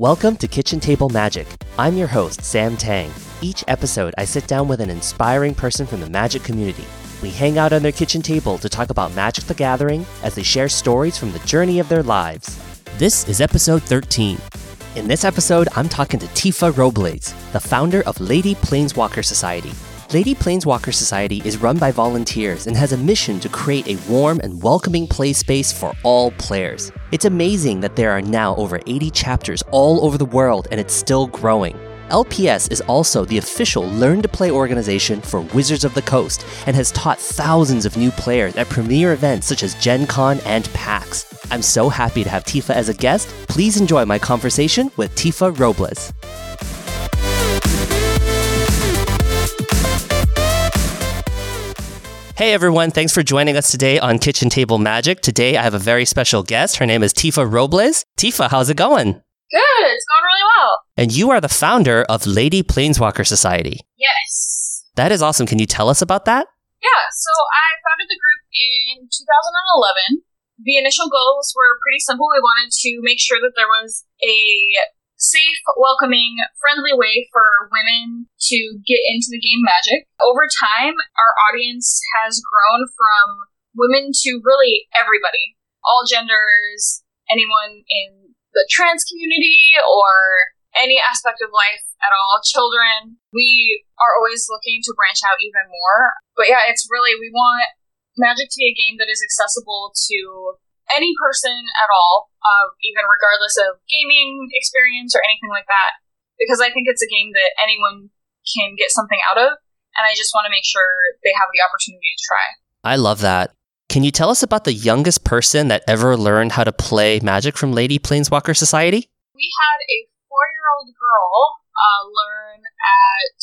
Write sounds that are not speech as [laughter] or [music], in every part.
Welcome to Kitchen Table Magic. I'm your host, Sam Tang. Each episode, I sit down with an inspiring person from the magic community. We hang out on their kitchen table to talk about Magic the Gathering as they share stories from the journey of their lives. This is episode 13. In this episode, I'm talking to Tifa Robles, the founder of Lady Planeswalker Society. Lady Planeswalker Society is run by volunteers and has a mission to create a warm and welcoming play space for all players. It's amazing that there are now over 80 chapters all over the world and it's still growing. LPS is also the official Learn to Play organization for Wizards of the Coast and has taught thousands of new players at premier events such as Gen Con and PAX. I'm so happy to have Tifa as a guest. Please enjoy my conversation with Tifa Robles. Hey everyone, thanks for joining us today on Kitchen Table Magic. Today I have a very special guest. Her name is Tifa Robles. Tifa, how's it going? Good, it's going really well. And you are the founder of Lady Planeswalker Society. Yes. That is awesome. Can you tell us about that? Yeah, so I founded the group in 2011. The initial goals were pretty simple. We wanted to make sure that there was a safe, welcoming, friendly way for women to get into the game Magic. Over time, our audience has grown from women to really everybody, all genders, anyone in the trans community or any aspect of life at all, children. We are always looking to branch out even more. But yeah, it's really, we want Magic to be a game that is accessible to any person at all, uh, even regardless of gaming experience or anything like that, because I think it's a game that anyone can get something out of, and I just want to make sure they have the opportunity to try. I love that. Can you tell us about the youngest person that ever learned how to play Magic from Lady Planeswalker Society? We had a four year old girl uh, learn at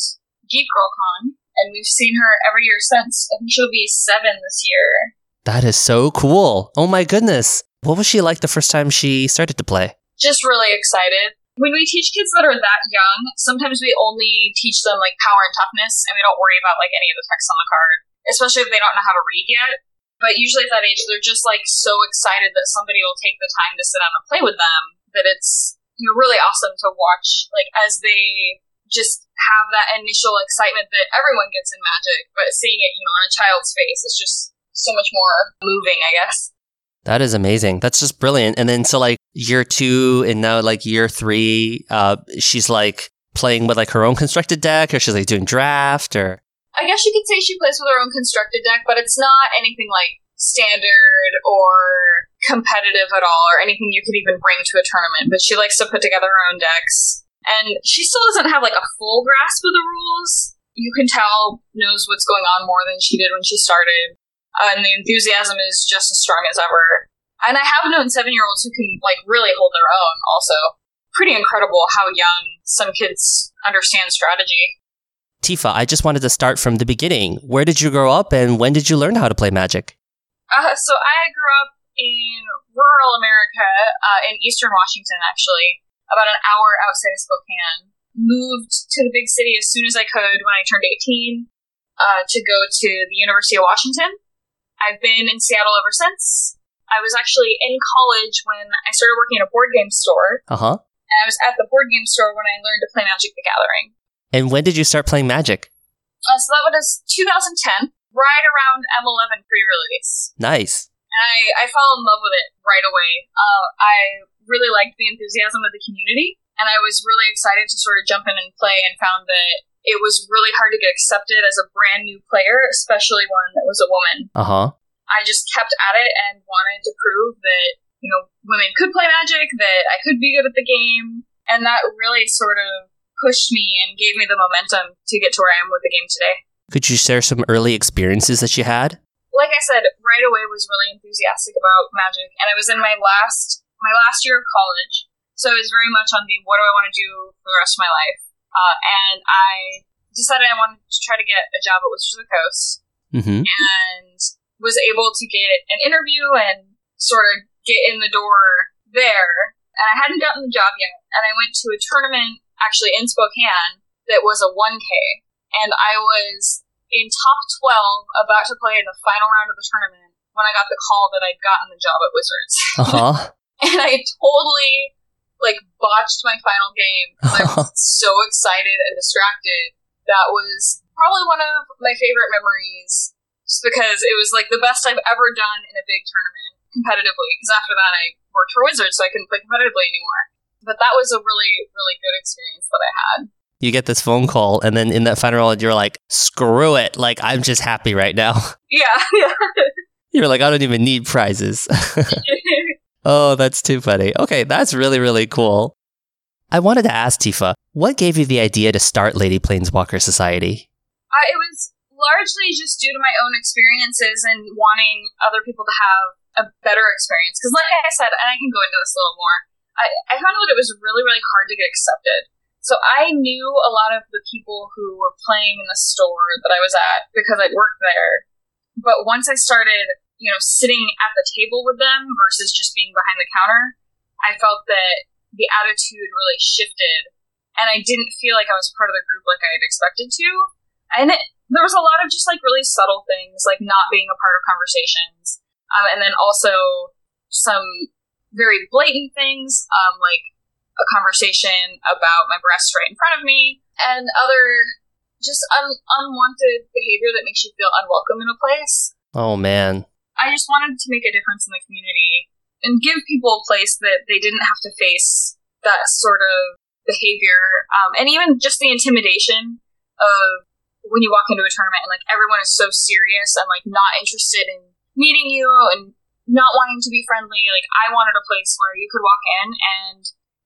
Geek Girl Con, and we've seen her every year since. I think she'll be seven this year. That is so cool. Oh my goodness. What was she like the first time she started to play? Just really excited. When we teach kids that are that young, sometimes we only teach them like power and toughness, and we don't worry about like any of the text on the card, especially if they don't know how to read yet. But usually at that age, they're just like so excited that somebody will take the time to sit down and play with them that it's you know really awesome to watch like as they just have that initial excitement that everyone gets in magic, but seeing it, you know, on a child's face is just so much more moving, I guess. That is amazing. That's just brilliant. And then so like year two and now like year three, uh, she's like playing with like her own constructed deck, or she's like doing draft, or I guess you could say she plays with her own constructed deck, but it's not anything like standard or competitive at all, or anything you could even bring to a tournament. But she likes to put together her own decks, and she still doesn't have like a full grasp of the rules. You can tell knows what's going on more than she did when she started uh, and the enthusiasm is just as strong as ever. And I have known seven year olds who can like really hold their own. Also, pretty incredible how young some kids understand strategy. Tifa, I just wanted to start from the beginning. Where did you grow up, and when did you learn how to play Magic? Uh, so I grew up in rural America, uh, in eastern Washington, actually, about an hour outside of Spokane. Moved to the big city as soon as I could when I turned 18 uh, to go to the University of Washington I've been in Seattle ever since. I was actually in college when I started working at a board game store. Uh huh. And I was at the board game store when I learned to play Magic the Gathering. And when did you start playing Magic? Uh, so that was 2010, right around M11 pre release. Nice. And I, I fell in love with it right away. Uh, I really liked the enthusiasm of the community, and I was really excited to sort of jump in and play and found that it was really hard to get accepted as a brand new player, especially one that was a woman. Uh huh. I just kept at it and wanted to prove that, you know, women could play magic, that I could be good at the game. And that really sort of pushed me and gave me the momentum to get to where I am with the game today. Could you share some early experiences that you had? Like I said, right away was really enthusiastic about magic and I was in my last my last year of college. So it was very much on the what do I want to do for the rest of my life. Uh, and I decided I wanted to try to get a job at Wizards of the Coast, mm-hmm. and was able to get an interview and sort of get in the door there. And I hadn't gotten the job yet, and I went to a tournament actually in Spokane that was a 1K, and I was in top 12 about to play in the final round of the tournament when I got the call that I'd gotten the job at Wizards. Uh huh. [laughs] and I totally like botched my final game. I was [laughs] so excited and distracted. That was probably one of my favorite memories, just because it was like the best I've ever done in a big tournament competitively. Because after that, I worked for Wizards, so I couldn't play competitively anymore. But that was a really, really good experience that I had. You get this phone call, and then in that final round, you're like, "Screw it! Like I'm just happy right now." Yeah, [laughs] yeah. You're like, I don't even need prizes. [laughs] oh, that's too funny. Okay, that's really, really cool. I wanted to ask Tifa, what gave you the idea to start Lady Planeswalker Society? Uh, it was largely just due to my own experiences and wanting other people to have a better experience. Because, like I said, and I can go into this a little more, I, I found that it was really, really hard to get accepted. So I knew a lot of the people who were playing in the store that I was at because I'd worked there. But once I started, you know, sitting at the table with them versus just being behind the counter, I felt that the attitude really shifted and I didn't feel like I was part of the group like I had expected to. And it, there was a lot of just like really subtle things, like not being a part of conversations. Um, and then also some very blatant things, um, like a conversation about my breast right in front of me, and other just un- unwanted behavior that makes you feel unwelcome in a place. Oh man. I just wanted to make a difference in the community and give people a place that they didn't have to face that sort of behavior, um, and even just the intimidation of when you walk into a tournament and like everyone is so serious and like not interested in meeting you and not wanting to be friendly. Like I wanted a place where you could walk in and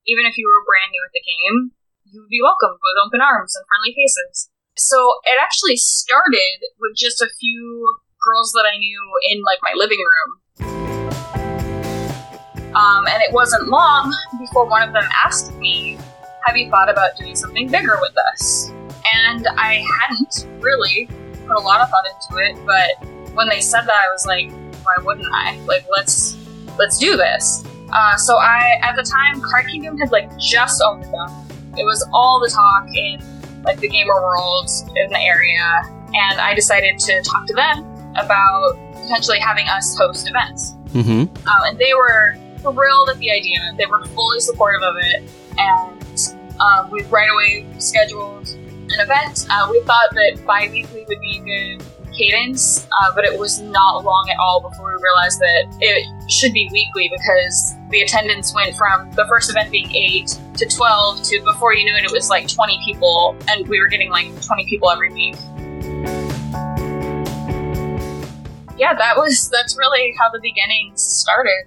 even if you were brand new at the game, you would be welcomed with open arms and friendly faces. So it actually started with just a few girls that I knew in like my living room. Um, and it wasn't long before one of them asked me, Have you thought about doing something bigger with us? And I hadn't really put a lot of thought into it, but when they said that, I was like, Why wouldn't I? Like, let's let's do this. Uh, so I, at the time, Card Kingdom had like just opened up. It was all the talk in like the gamer world in the area, and I decided to talk to them about potentially having us host events. Mm-hmm. Um, and they were thrilled at the idea. They were fully supportive of it, and um, we right away scheduled an event. Uh, we thought that bi-weekly would be a good cadence, uh, but it was not long at all before we realized that it should be weekly because the attendance went from the first event being 8 to 12 to before you knew it, it was like 20 people, and we were getting like 20 people every week. Yeah, that was that's really how the beginnings started.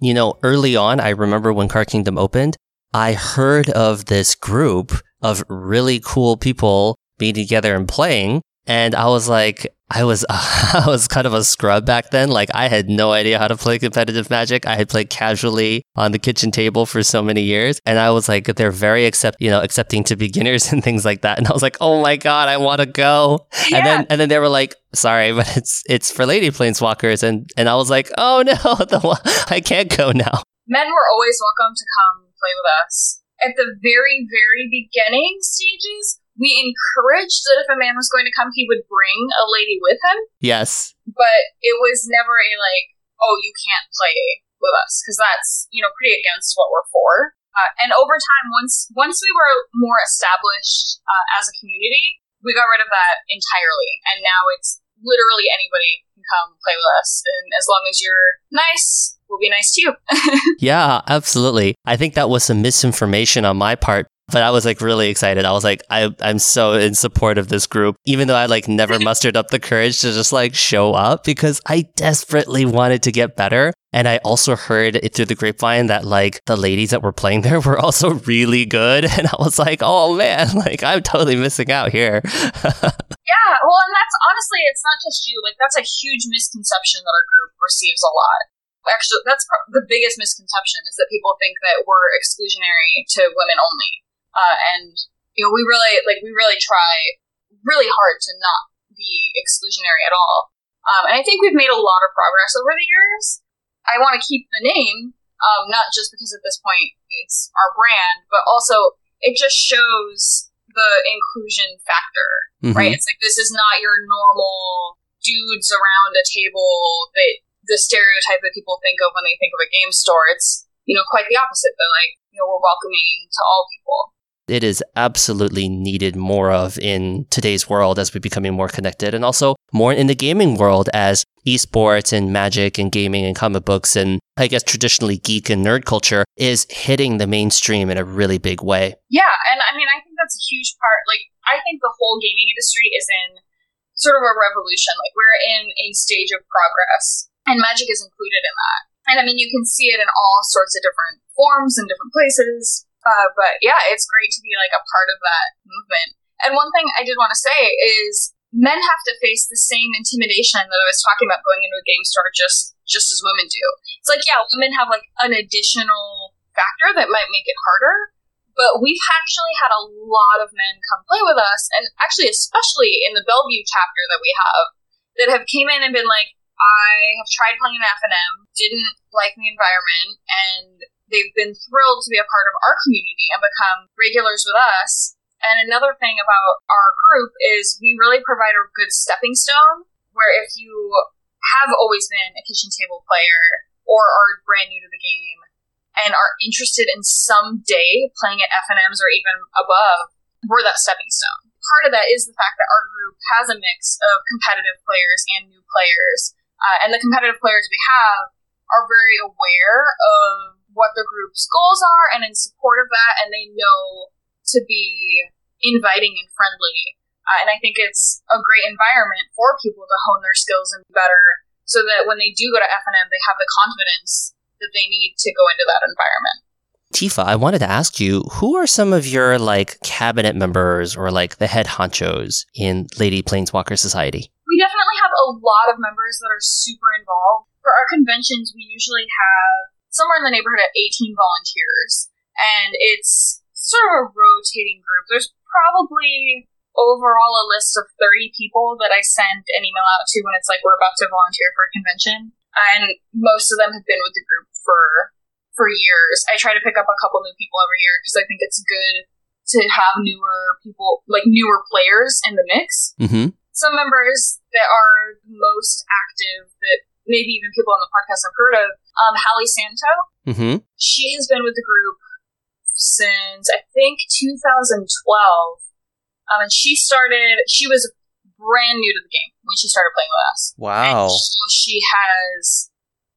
You know, early on, I remember when Card Kingdom opened, I heard of this group of really cool people being together and playing. And I was like, I was [laughs] I was kind of a scrub back then. Like I had no idea how to play competitive Magic. I had played casually on the kitchen table for so many years, and I was like, they're very accept, you know, accepting to beginners [laughs] and things like that. And I was like, oh my god, I want to go. Yeah. And then and then they were like, sorry, [laughs] but it's it's for lady planeswalkers, and and I was like, oh no, the, I can't go now. Men were always welcome to come play with us. At the very, very beginning stages, we encouraged that if a man was going to come, he would bring a lady with him. Yes. But it was never a like, oh, you can't play with us because that's you know pretty against what we're for. Uh, and over time, once once we were more established uh, as a community, we got rid of that entirely, and now it's literally anybody can come play with us, and as long as you're nice, we'll be nice to you. [laughs] yeah, absolutely. I think that was some misinformation on my part but I was like really excited. I was like, I, I'm so in support of this group, even though I like never [laughs] mustered up the courage to just like show up because I desperately wanted to get better. And I also heard it through the grapevine that like the ladies that were playing there [laughs] were also really good. [laughs] And I was like, oh man, like I'm totally missing out here. yeah, well, and that's honestly, it's not just you. Like, that's a huge misconception that our group receives a lot actually that's the biggest misconception is that people think that we're exclusionary to women only uh, and you know, we really like we really try really hard to not be exclusionary at all. Um, and I think we've made a lot of progress over the years. I want to keep the name, um, not just because at this point it's our brand, but also it just shows the inclusion factor, mm-hmm. right? It's like this is not your normal dudes around a table that the stereotype that people think of when they think of a game store. It's you know, quite the opposite. They're like, you know, we're welcoming to all people it is absolutely needed more of in today's world as we're becoming more connected and also more in the gaming world as esports and magic and gaming and comic books and I guess traditionally geek and nerd culture is hitting the mainstream in a really big way. Yeah, and I mean I think that's a huge part like I think the whole gaming industry is in sort of a revolution. Like we're in a stage of progress and magic is included in that. And I mean you can see it in all sorts of different forms and different places. Uh, but yeah, it's great to be like a part of that movement. And one thing I did want to say is men have to face the same intimidation that I was talking about going into a game store just just as women do. It's like yeah, women have like an additional factor that might make it harder, but we've actually had a lot of men come play with us, and actually especially in the Bellevue chapter that we have, that have came in and been like, I have tried playing an FNM, didn't like the environment, and they've been thrilled to be a part of our community and become regulars with us. And another thing about our group is we really provide a good stepping stone where if you have always been a kitchen table player or are brand new to the game and are interested in someday playing at FNMs or even above, we're that stepping stone. Part of that is the fact that our group has a mix of competitive players and new players. Uh, and the competitive players we have are very aware of what the group's goals are and in support of that, and they know to be inviting and friendly. Uh, and I think it's a great environment for people to hone their skills and better so that when they do go to FNM, they have the confidence that they need to go into that environment. Tifa, I wanted to ask you, who are some of your like cabinet members or like the head honchos in Lady Planeswalker Society? We definitely have a lot of members that are super involved. For our conventions, we usually have somewhere in the neighborhood of 18 volunteers. And it's sort of a rotating group. There's probably overall a list of 30 people that I send an email out to when it's like we're about to volunteer for a convention. And most of them have been with the group for for years. I try to pick up a couple new people every year because I think it's good to have newer people, like newer players in the mix. Mm-hmm. Some members that are most active that maybe even people on the podcast have heard of, um, Hallie Santo. Mm-hmm. She has been with the group since I think 2012. Um, and she started, she was brand new to the game when she started playing with us. Wow. so she has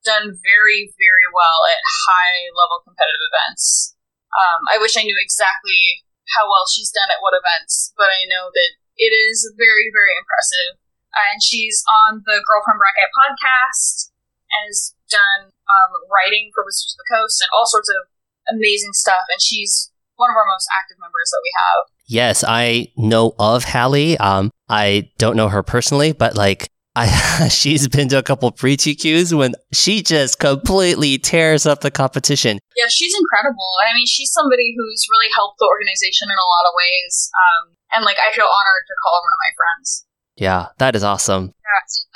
done very, very well at high level competitive events. Um, I wish I knew exactly how well she's done at what events, but I know that it is very, very impressive and she's on the Girlfriend Bracket podcast and has done um, writing for Wizards of the Coast and all sorts of amazing stuff. And she's one of our most active members that we have. Yes, I know of Hallie. Um, I don't know her personally, but like I, [laughs] she's been to a couple PPTQs when she just completely tears up the competition. Yeah, she's incredible. I mean, she's somebody who's really helped the organization in a lot of ways. Um, and like, I feel honored to call her one of my friends. Yeah, that is awesome.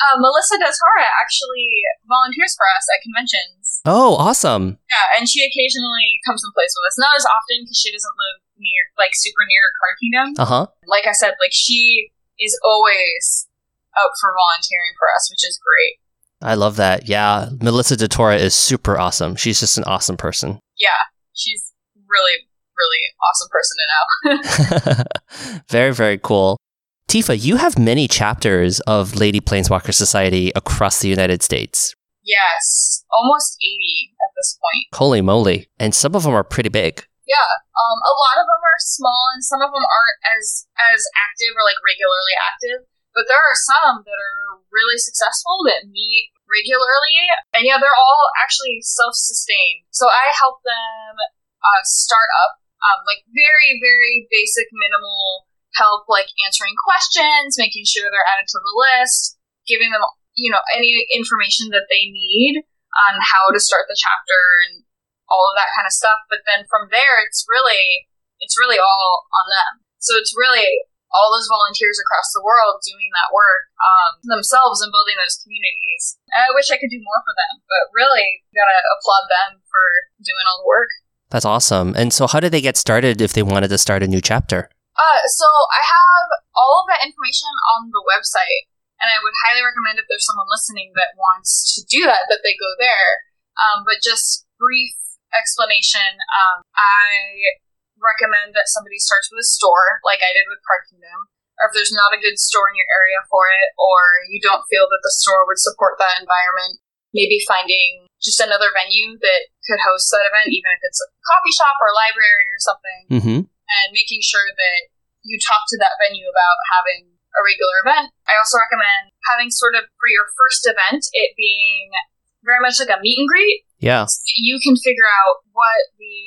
Uh, Melissa DeTora actually volunteers for us at conventions. Oh, awesome. Yeah, and she occasionally comes and plays with us. Not as often because she doesn't live near, like, super near Card Kingdom. Uh huh. Like I said, like, she is always up for volunteering for us, which is great. I love that. Yeah, Melissa DeTora is super awesome. She's just an awesome person. [laughs] Yeah, she's really, really awesome person to know. [laughs] very, very cool. Tifa, you have many chapters of Lady Planeswalker Society across the United States. Yes, almost 80 at this point. Holy moly. And some of them are pretty big. Yeah, um, a lot of them are small and some of them aren't as, as active or like regularly active. But there are some that are really successful that meet regularly. And yeah, they're all actually self sustained. So I help them uh, start up, um, like very, very basic, minimal help like answering questions, making sure they're added to the list, giving them, you know, any information that they need on how to start the chapter and all of that kind of stuff. But then from there, it's really, it's really all on them. So it's really all those volunteers across the world doing that work um, themselves and building those communities. And I wish I could do more for them, but really, gotta applaud them for doing all the work. That's awesome. And so, how did they get started if they wanted to start a new chapter? Uh, so I have all of that information on the website, and I would highly recommend if there's someone listening that wants to do that, that they go there. Um, but just brief explanation, um, I recommend that somebody starts with a store, like I did with Card Kingdom, or if there's not a good store in your area for it, or you don't feel that the store would support that environment, maybe finding just another venue that could host that event, even if it's a coffee shop or a library or something, Mm-hmm. And making sure that you talk to that venue about having a regular event. I also recommend having sort of for your first event, it being very much like a meet and greet. Yeah. You can figure out what the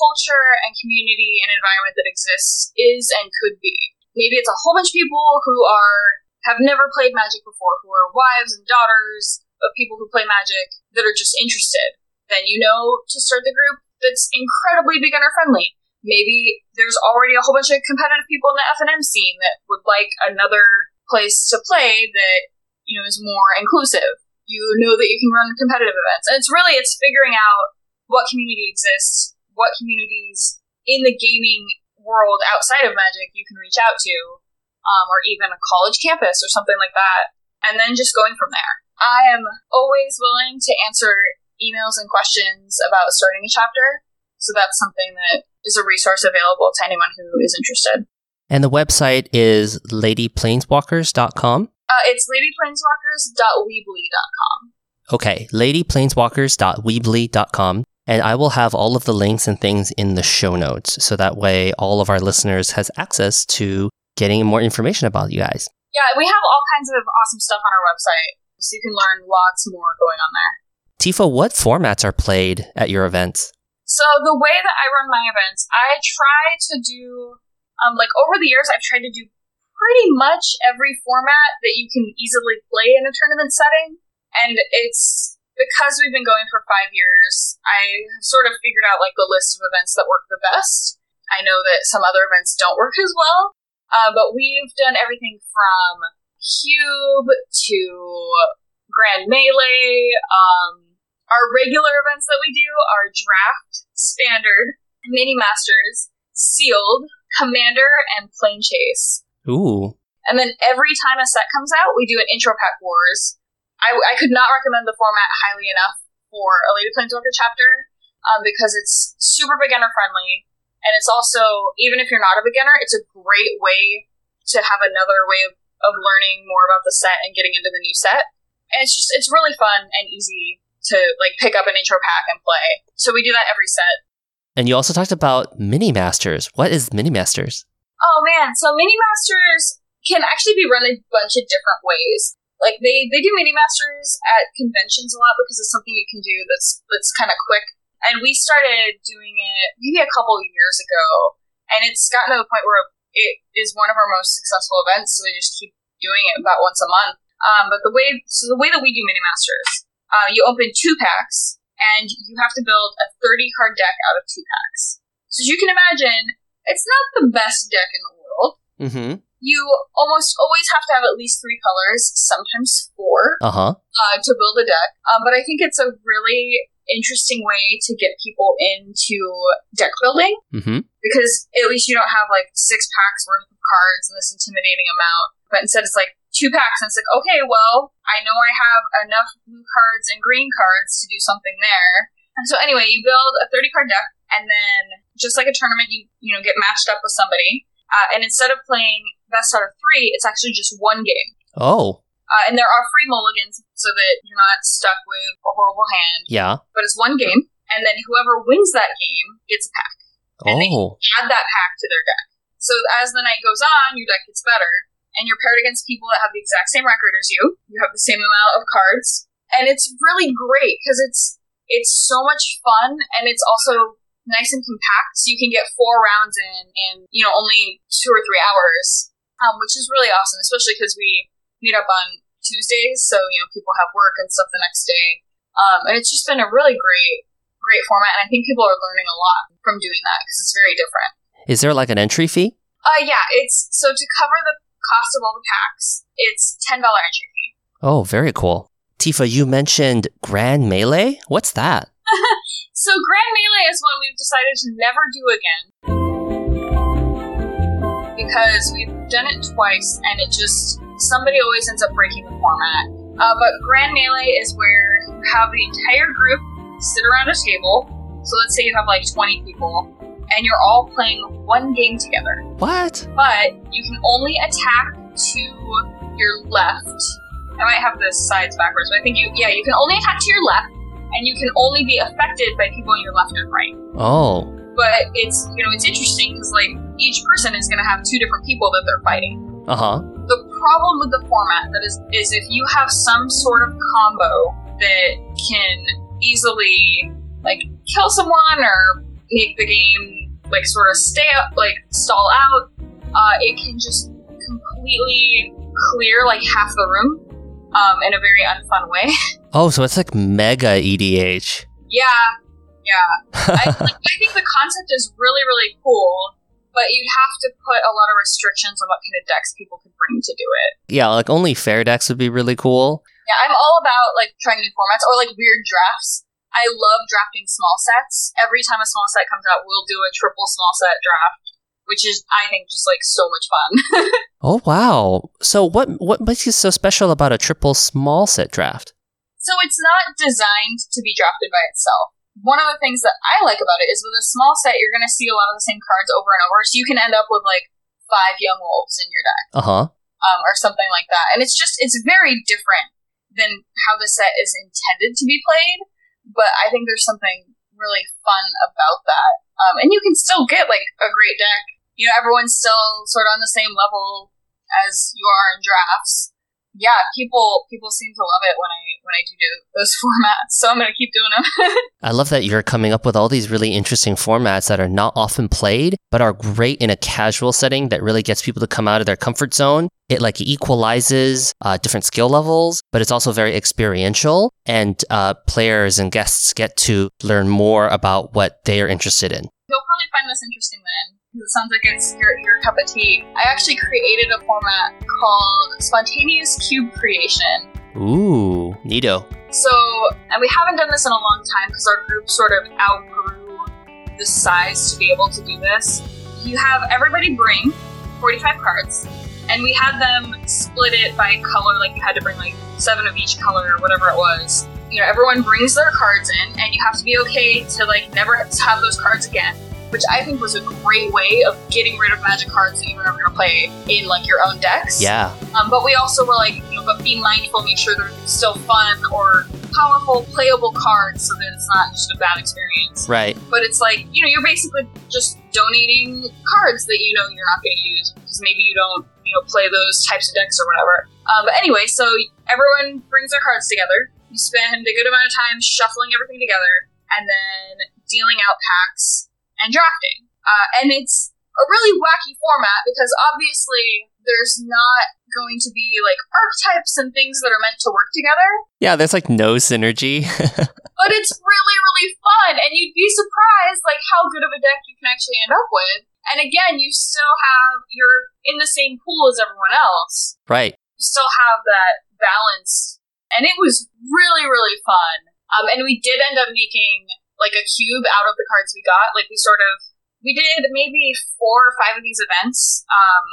culture and community and environment that exists is and could be. Maybe it's a whole bunch of people who are have never played Magic before, who are wives and daughters of people who play Magic that are just interested. Then you know to start the group that's incredibly beginner friendly. Maybe there's already a whole bunch of competitive people in the FNM scene that would like another place to play that you know is more inclusive. You know that you can run competitive events, and it's really it's figuring out what community exists, what communities in the gaming world outside of Magic you can reach out to, um, or even a college campus or something like that, and then just going from there. I am always willing to answer emails and questions about starting a chapter, so that's something that is a resource available to anyone who is interested. And the website is ladyplaneswalkers.com. Uh, it's ladyplaneswalkers.weebly.com. Okay, ladyplaneswalkers.weebly.com. And I will have all of the links and things in the show notes. So that way all of our listeners has access to getting more information about you guys. Yeah, we have all kinds of awesome stuff on our website, so you can learn lots more going on there. Tifa, what formats are played at your events? So the way that I run my events, I try to do, um, like over the years, I've tried to do pretty much every format that you can easily play in a tournament setting. And it's because we've been going for five years, I sort of figured out like the list of events that work the best. I know that some other events don't work as well, uh, but we've done everything from Cube to Grand Melee. Um, our regular events that we do are Draft, Standard, Mini Masters, Sealed, Commander, and Planechase. Ooh. And then every time a set comes out, we do an intro pack wars. I, I could not recommend the format highly enough for a Lady Planeswalker chapter um, because it's super beginner friendly. And it's also, even if you're not a beginner, it's a great way to have another way of, of learning more about the set and getting into the new set. And it's just, it's really fun and easy to like pick up an intro pack and play. So we do that every set. And you also talked about mini masters. What is mini masters? Oh man, so mini masters can actually be run a bunch of different ways. Like they, they do mini masters at conventions a lot because it's something you can do that's that's kind of quick. And we started doing it maybe a couple of years ago, and it's gotten to the point where it is one of our most successful events. So we just keep doing it about once a month. Um, but the way so the way that we do mini masters, uh, you open two packs and you have to build a 30 card deck out of two packs. So as you can imagine, it's not the best deck in the world. Mm-hmm. You almost always have to have at least three colors, sometimes four, Uh-huh. uh, to build a deck. Um, but I think it's a really interesting way to get people into deck building Mm-hmm. because at least you don't have like six packs worth of cards and this intimidating amount. But instead, it's like two packs, and it's like, okay, well, I know I have enough blue cards and green cards to do something there. And so anyway, you build a 30 card deck, and then just like a tournament, you you know get matched up with somebody. Uh, and instead of playing best out of three, it's actually just one game. Oh. Uh, and there are free mulligans so that you're not stuck with a horrible hand. Yeah. But it's one game, and then whoever wins that game gets a pack. And they Oh. add that pack to their deck. So as the night goes on, your deck gets better, and you're paired against people that have the exact same record as you. You have the same amount of cards, and it's really great because it's it's so much fun, and it's also nice and compact. So you can get four rounds in in you know only two or three hours, um, which is really awesome, especially because we meet up on Tuesdays, so you know people have work and stuff the next day. Um, and it's just been a really great, great format, and I think people are learning a lot from doing that because it's very different. Is there like an entry fee? Uh, yeah, it's so to cover the cost of all the packs, it's ten dollar entry fee. Oh, very cool. Tifa, you mentioned Grand Melee? What's that? [laughs] So Grand Melee is one we've decided to never do again because we've done it twice, and it just somebody always ends up breaking the format. Uh, but Grand Melee is where you have the entire group sit around a table, So let's say you have like 20 people, and you're all playing one game together. What? But you can only attack to your left. I might have the sides backwards, but I think you, yeah, you can only attack to your left, and you can only be affected by people on your left and right. Oh. But it's, you know, it's interesting because, like, each person is going to have two different people that they're fighting. Uh huh. The problem with the format that is is if you have some sort of combo that can easily like kill someone or make the game like sort of stay up, like stall out, uh, it can just completely clear like half the room um, in a very unfun way. [laughs] Oh, so it's like mega EDH. yeah, yeah. [laughs] I, like, I think the concept is really really cool, but you'd have to put a lot of restrictions on what kind of decks people could bring to do it. Yeah, like only fair decks would be really cool. Yeah, I'm all about like trying new formats or like weird drafts. I love drafting small sets. Every time a small set comes out, we'll do a triple small set draft, which is I think just like so much fun. [laughs] Oh wow. So what what makes you so special about a triple small set draft? so it's not designed to be drafted by itself. One of the things that I like about it is with a small set, you're going to see a lot of the same cards over and over, so you can end up with like five young wolves in your deck. Uh-huh. um, or something like that. And it's just it's very different than how the set is intended to be played. But I think there's something really fun about that. Um, and you can still get like a great deck. You know, everyone's still sort of on the same level as you are in drafts. Yeah, people people seem to love it when I when I do do those [laughs] formats. So I'm gonna keep doing them. [laughs] I love that you're coming up with all these really interesting formats that are not often played, but are great in a casual setting that really gets people to come out of their comfort zone. It like equalizes uh, different skill levels, but it's also very experiential, and uh, players and guests get to learn more about what they are interested in. You'll probably find this interesting then because It sounds like it's your, your cup of tea. I actually created a format called Spontaneous Cube Creation. Ooh, neato. So, and we haven't done this in a long time because our group sort of outgrew the size to be able to do this. You have everybody bring 45 cards, and we had them split it by color, like you had to bring like seven of each color or whatever it was. You know, everyone brings their cards in, and you have to be okay to like never have those cards again. Which I think was a great way of getting rid of magic cards that you were never gonna play in like your own decks. Yeah. Um, but we also were like, you know, but be mindful, make sure they're still fun or powerful, playable cards so that it's not just a bad experience. Right. But it's like, you know, you're basically just donating cards that you know you're not going to use because maybe you don't, you know, play those types of decks or whatever. Um, but anyway, so everyone brings their cards together. You spend a good amount of time shuffling everything together and then dealing out packs and drafting. Uh, and it's a really wacky format because obviously there's not going to be like archetypes and things that are meant to work together, Yeah, there's like no synergy. [laughs] but it's really, really fun. And you'd be surprised like how good of a deck you can actually end up with. And again, you still have you're in the same pool as everyone else. right. You still have that balance. And it was really, really fun. Um, and we did end up making like a cube out of the cards we got. Like we sort of we did maybe four or five of these events. Um,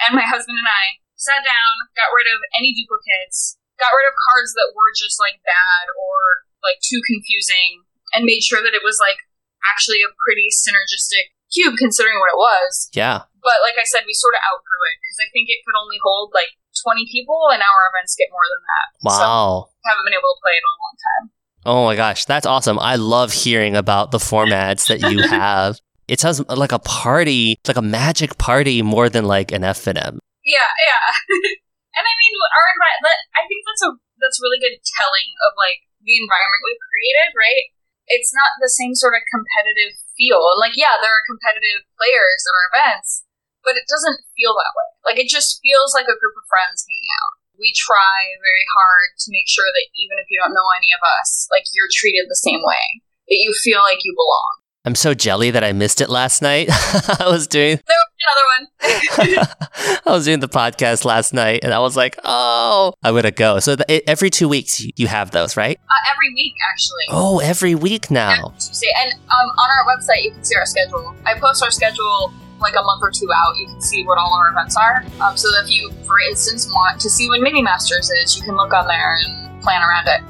and my husband and I sat down, got rid of any duplicates, got rid of cards that were just like bad or like too confusing, and made sure that it was like actually a pretty synergistic cube considering what it was. Yeah. But like I said, we sort of outgrew it because I think it could only hold like 20 people, and our events get more than that. So Wow. haven't been able to play it in a long time. Oh my gosh, that's awesome. I love hearing about the formats that you [laughs] have. It sounds like a party, it's like a magic party more than like an FNM. Yeah, yeah. [laughs] and I mean, our environment. I think that's a that's really good telling of like the environment we've created. Right? It's not the same sort of competitive feel. And like, yeah, there are competitive players at our events, but it doesn't feel that way. Like, it just feels like a group of friends hanging out. We try very hard to make sure that even if you don't know any of us, like you're treated the same way. That you feel like you belong. I'm so jelly that I missed it last night. [laughs] I was doing There was another one. [laughs] I was doing the podcast last night and I was like, "Oh, I'm to go." So every 2 weeks you, have those, right? uh, every week, actually. Oh, every week now. Tuesday. And um, on our website, you can see our schedule. I post our schedule like a month or two out. You can see what all our events are. Um, so if you, for instance, want to see when Mini Masters is, you can look on there and plan around it.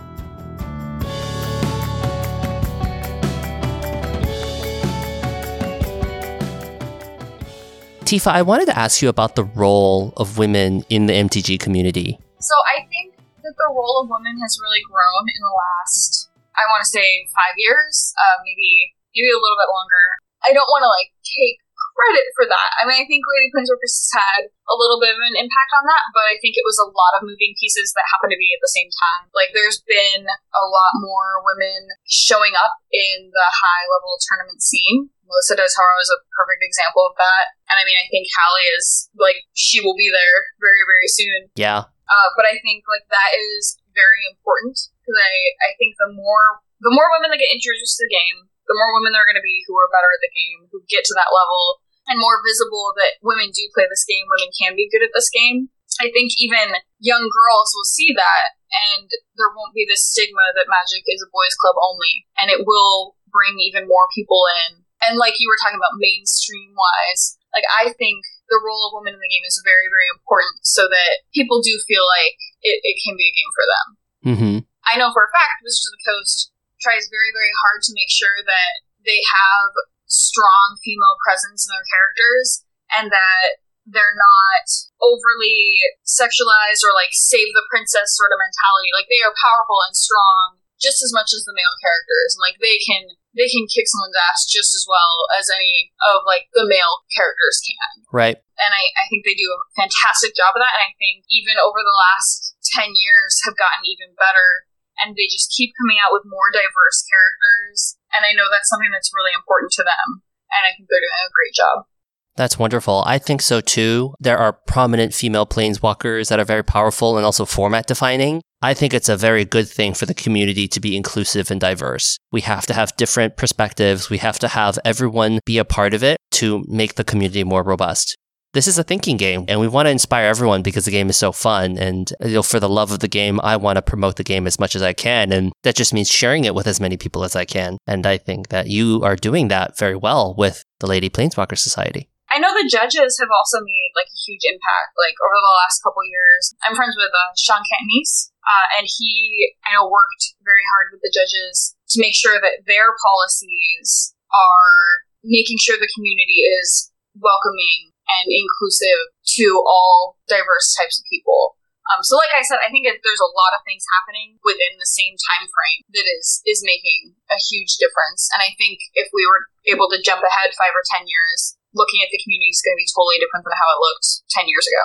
Tifa, I wanted to ask you about the role of women in the MTG community. So I think that the role of women has really grown in the last, I want to say, five years, uh, maybe maybe a little bit longer. I don't want to like take credit for that. I mean, I think Lady Planeswalkers has had a little bit of an impact on that, but I think it was a lot of moving pieces that happened to be at the same time. Like, there's been a lot more women showing up in the high level tournament scene. Melissa DeTora is a perfect example of that. And I mean, I think Hallie is, like, she will be there very, very soon. Yeah. Uh, but I think, like, that is very important because I, I think the more the more women that get introduced to the game, the more women there are going to be who are better at the game, who get to that level, and more visible that women do play this game, women can be good at this game. I think even young girls will see that, and there won't be this stigma that Magic is a boys' club only, and it will bring even more people in. And like you were talking about mainstream wise, like I think the role of women in the game is very, very important so that people do feel like it, it can be a game for them. Mm-hmm. I know for a fact Wizards of the Coast tries very, very hard to make sure that they have strong female presence in their characters and that they're not overly sexualized or like save the princess sort of mentality. Like they are powerful and strong just as much as the male characters and like they can they can kick someone's ass just as well as any of like the male characters can. Right. And I, I think they do a fantastic job of that and I think even over the last ten years have gotten even better and they just keep coming out with more diverse characters. And I know that's something that's really important to them. And I think they're doing a great job. That's wonderful. I think so too. There are prominent female planeswalkers that are very powerful and also format defining. I think it's a very good thing for the community to be inclusive and diverse. We have to have different perspectives. We have to have everyone be a part of it to make the community more robust this is a thinking game and we want to inspire everyone because the game is so fun. And you know, for the love of the game, I want to promote the game as much as I can. And that just means sharing it with as many people as I can. And I think that you are doing that very well with the Lady Planeswalker Society. I know the judges have also made like a huge impact, like over the last couple years. I'm friends with uh, Sean Catanese, uh, and he, I know, worked very hard with the judges to make sure that their policies are making sure the community is welcoming and inclusive to all diverse types of people. Um, so, like I said, I think there's a lot of things happening within the same time frame that is is making a huge difference. And I think if we were able to jump ahead five or ten years, looking at the community is going to be totally different than how it looked ten years ago.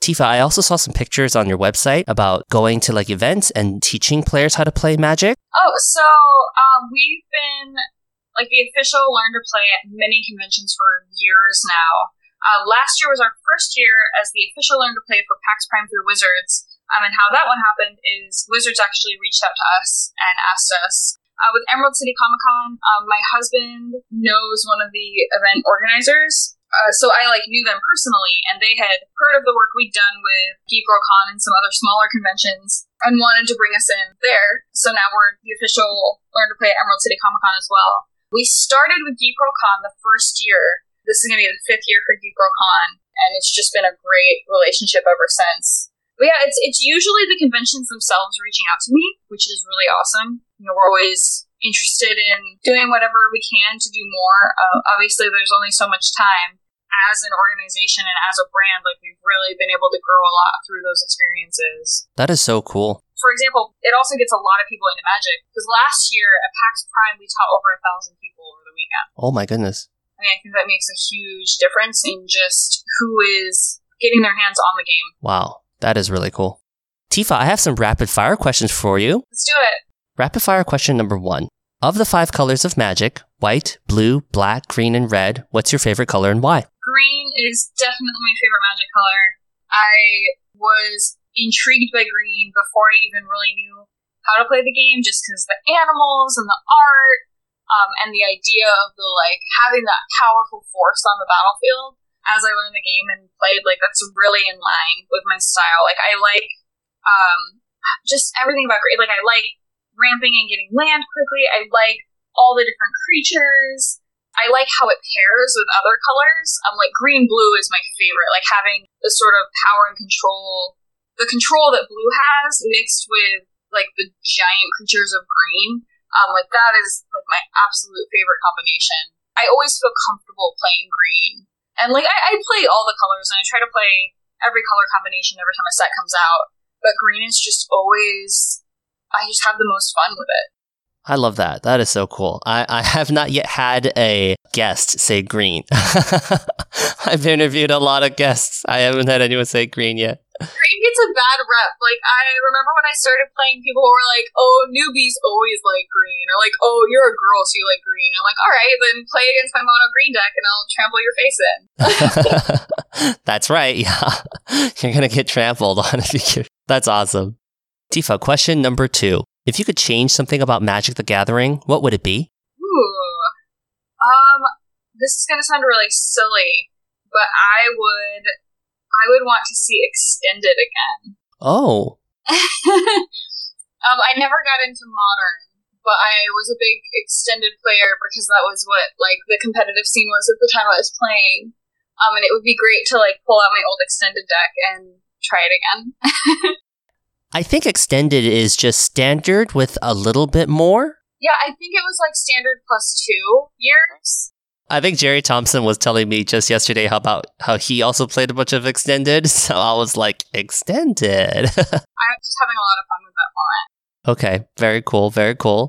Tifa, I also saw some pictures on your website about going to like events and teaching players how to play Magic. Oh, so um, we've been like the official Learn to Play at many conventions for years now. Uh, last year was our first year as the official Learn to Play for PAX Prime through Wizards. Um, and how that one happened is Wizards actually reached out to us and asked us. Uh, with Emerald City Comic Con, um, my husband knows one of the event organizers. Uh, so I like knew them personally, and they had heard of the work we'd done with Geek Girl Con and some other smaller conventions, and wanted to bring us in there. So now we're the official Learn to Play at Emerald City Comic Con as well. We started with Geek Girl Con the first year, this is going to be the fifth year for Geek Girl Con, and it's just been a great relationship ever since. But yeah, it's it's usually the conventions themselves reaching out to me, which is really awesome. You know, we're always interested in doing whatever we can to do more. Uh, obviously, there's only so much time as an organization and as a brand. Like we've really been able to grow a lot through those experiences. That is so cool. For example, it also gets a lot of people into Magic because last year at PAX Prime we taught over a thousand people over the weekend. Oh my goodness! I mean, I think that makes a huge difference in just who is getting their hands on the game. Wow, that is really cool. Tifa, I have some rapid fire questions for you. Let's do it. Rapid fire question number one. Of the five colors of magic, white, blue, black, green, and red, what's your favorite color and why? Green is definitely my favorite magic color. I was intrigued by green before I even really knew how to play the game just because the animals and the art um, and the idea of the like having that powerful force on the battlefield as I learned the game and played, like that's really in line with my style. Like I like um, just everything about green Like I like ramping and getting land quickly. I like all the different creatures. I like how it pairs with other colors. I'm um, like green blue is my favorite. Like having the sort of power and control, the control that blue has mixed with like the giant creatures of green. Um, like that is like my absolute favorite combination. I always feel comfortable playing green, And like I, I play all the colors and I try to play every color combination every time a set comes out. But green is just always I just have the most fun with it. I love that. That is so cool. I, I have not yet had a guest say green. [laughs] I've interviewed a lot of guests. I haven't had anyone say green yet. Green gets a bad rep. Like I remember when I started playing, people were like, "Oh, newbies always like green," or like, "Oh, you're a girl, so you like green." I'm like, "All right, then play against my mono green deck, and I'll trample your face in." [laughs] That's right. Yeah, [laughs] you're gonna get trampled on if you. That's awesome. Tifa, question number two. If you could change something about Magic the Gathering, what would it be? Ooh. Um, this is gonna sound really silly, but I would I would want to see extended again. Oh. [laughs] um, I never got into modern, but I was a big extended player because that was what like the competitive scene was at the time I was playing. Um, and it would be great to like pull out my old extended deck and try it again. [laughs] I think extended is just standard with a little bit more. Yeah, I think it was like standard plus two years. I think Jerry Thompson was telling me just yesterday how about how he also played a bunch of extended. [laughs] So I was like, extended. [laughs] I'm just having a lot of fun with that format. Okay, very cool, very cool.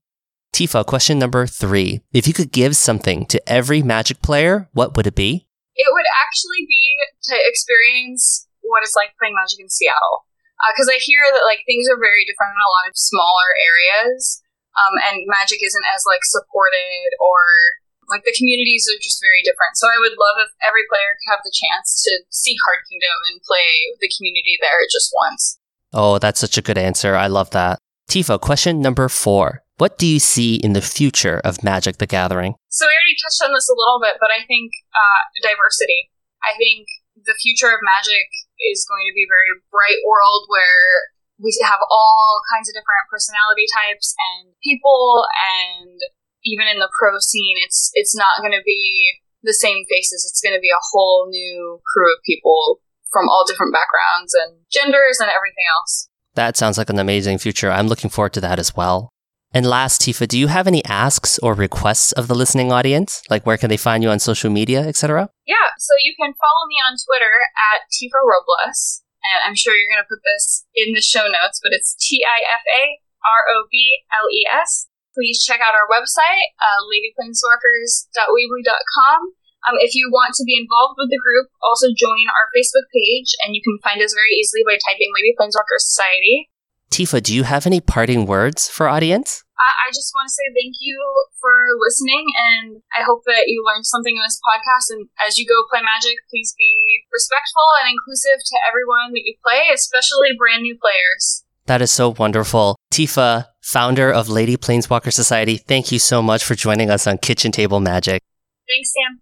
Tifa, question number three. If you could give something to every Magic player, what would it be? It would actually be to experience what it's like playing Magic in Seattle because uh, I hear that like things are very different in a lot of smaller areas, um, and Magic isn't as like supported or like the communities are just very different. So I would love if every player could have the chance to see Card Kingdom and play the community there just once. Oh, that's such a good answer. I love that. Tifa, question number four. What do you see in the future of Magic the Gathering? So we already touched on this a little bit, but I think uh, diversity. I think the future of Magic is going to be a very bright world where we have all kinds of different personality types and people and even in the pro scene it's it's not going to be the same faces it's going to be a whole new crew of people from all different backgrounds and genders and everything else that sounds like an amazing future i'm looking forward to that as well and last, Tifa, do you have any asks or requests of the listening audience? Like where can they find you on social media, etc.? Yeah, so you can follow me on Twitter at Tifa Robles. And I'm sure you're going to put this in the show notes, but it's T I F A R O B L E S. Please check out our website, uh, ladyplaneswalkers.weebly.com. Um, if you want to be involved with the group, also join our Facebook page, and you can find us very easily by typing Lady Planeswalker Society. Tifa, do you have any parting words for audience? I just want to say thank you for listening, and I hope that you learned something in this podcast. And as you go play Magic, please be respectful and inclusive to everyone that you play, especially brand new players. That is so wonderful. Tifa, founder of Lady Planeswalker Society, thank you so much for joining us on Kitchen Table Magic. Thanks, Sam.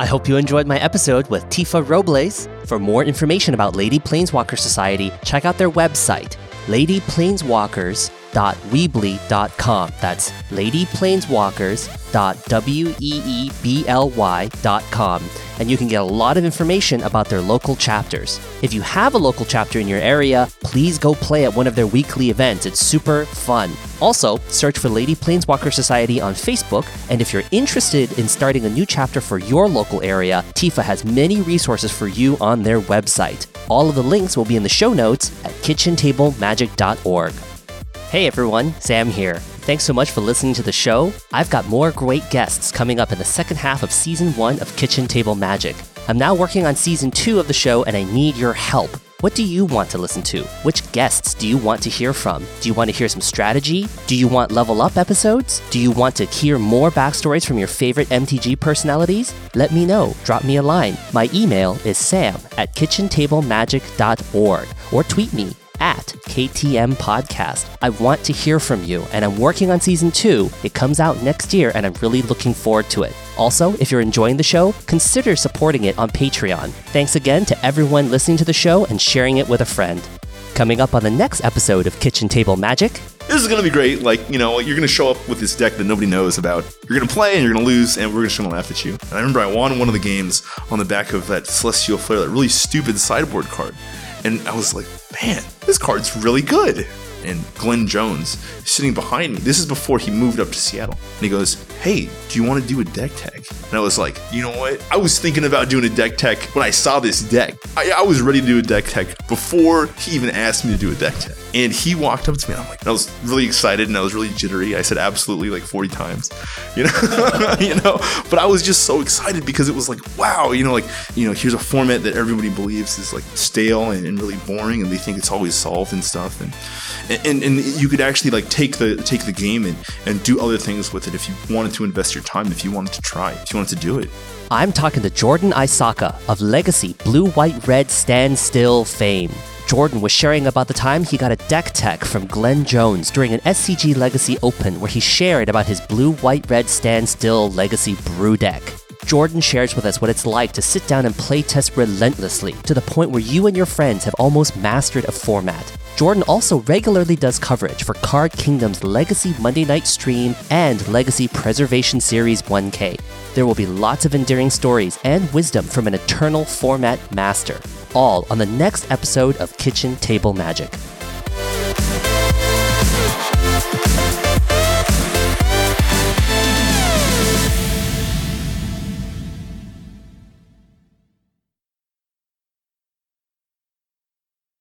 I hope you enjoyed my episode with Tifa Robles. For more information about Lady Planeswalker Society, check out their website, ladyplaneswalkers.weebly.com. That's ladyplaneswalkers.weebly.com and you can get a lot of information about their local chapters. If you have a local chapter in your area, please go play at one of their weekly events. It's super fun. Also, search for Lady Planeswalker Society on Facebook, and if you're interested in starting a new chapter for your local area, Tifa has many resources for you on their website. All of the links will be in the show notes at kitchentablemagic.org. Hey everyone, Sam here. Thanks so much for listening to the show. I've got more great guests coming up in the second half of season one of Kitchen Table Magic. I'm now working on season two of the show and I need your help. What do you want to listen to? Which guests do you want to hear from? Do you want to hear some strategy? Do you want level up episodes? Do you want to hear more backstories from your favorite MTG personalities? Let me know. Drop me a line. My email is sam at kitchentablemagic.org or tweet me at KTM Podcast. I want to hear from you, and I'm working on season two. It comes out next year, and I'm really looking forward to it. Also, if you're enjoying the show, consider supporting it on Patreon. Thanks again to everyone listening to the show and sharing it with a friend. Coming up on the next episode of Kitchen Table Magic. This is going to be great. Like, you know, you're going to show up with this deck that nobody knows about. You're going to play and you're going to lose, and we're just going to laugh at you. And I remember I won one of the games on the back of that Celestial Flare, that really stupid sideboard card. And I was like, man, this card's really good. And Glenn Jones sitting behind me. This is before he moved up to Seattle. And he goes, hey, do you want to do a deck tech? And I was like, you know what? I was thinking about doing a deck tech when I saw this deck. I, I was ready to do a deck tech before he even asked me to do a deck tech. And he walked up to me and I'm like, I was really excited and I was really jittery. I said absolutely like 40 times, [laughs] you know, [laughs] you know, but I was just so excited because it was like, wow, you know, like, you know, here's a format that everybody believes is like stale and, and really boring and they think it's always solved and stuff. And, and, and you could actually like take the, take the game and, and do other things with it if you wanted to invest your time, if you wanted to try, if you wanted to do it. I'm talking to Jordan Isaka of Legacy Blue White Red Standstill fame. Jordan was sharing about the time he got a deck tech from Glenn Jones during an SCG Legacy Open where he shared about his blue, white, red standstill Legacy brew deck. Jordan shares with us what it's like to sit down and playtest relentlessly to the point where you and your friends have almost mastered a format. Jordan also regularly does coverage for Card Kingdom's Legacy Monday Night Stream and Legacy Preservation Series 1K. There will be lots of endearing stories and wisdom from an eternal format master, all on the next episode of Kitchen Table Magic.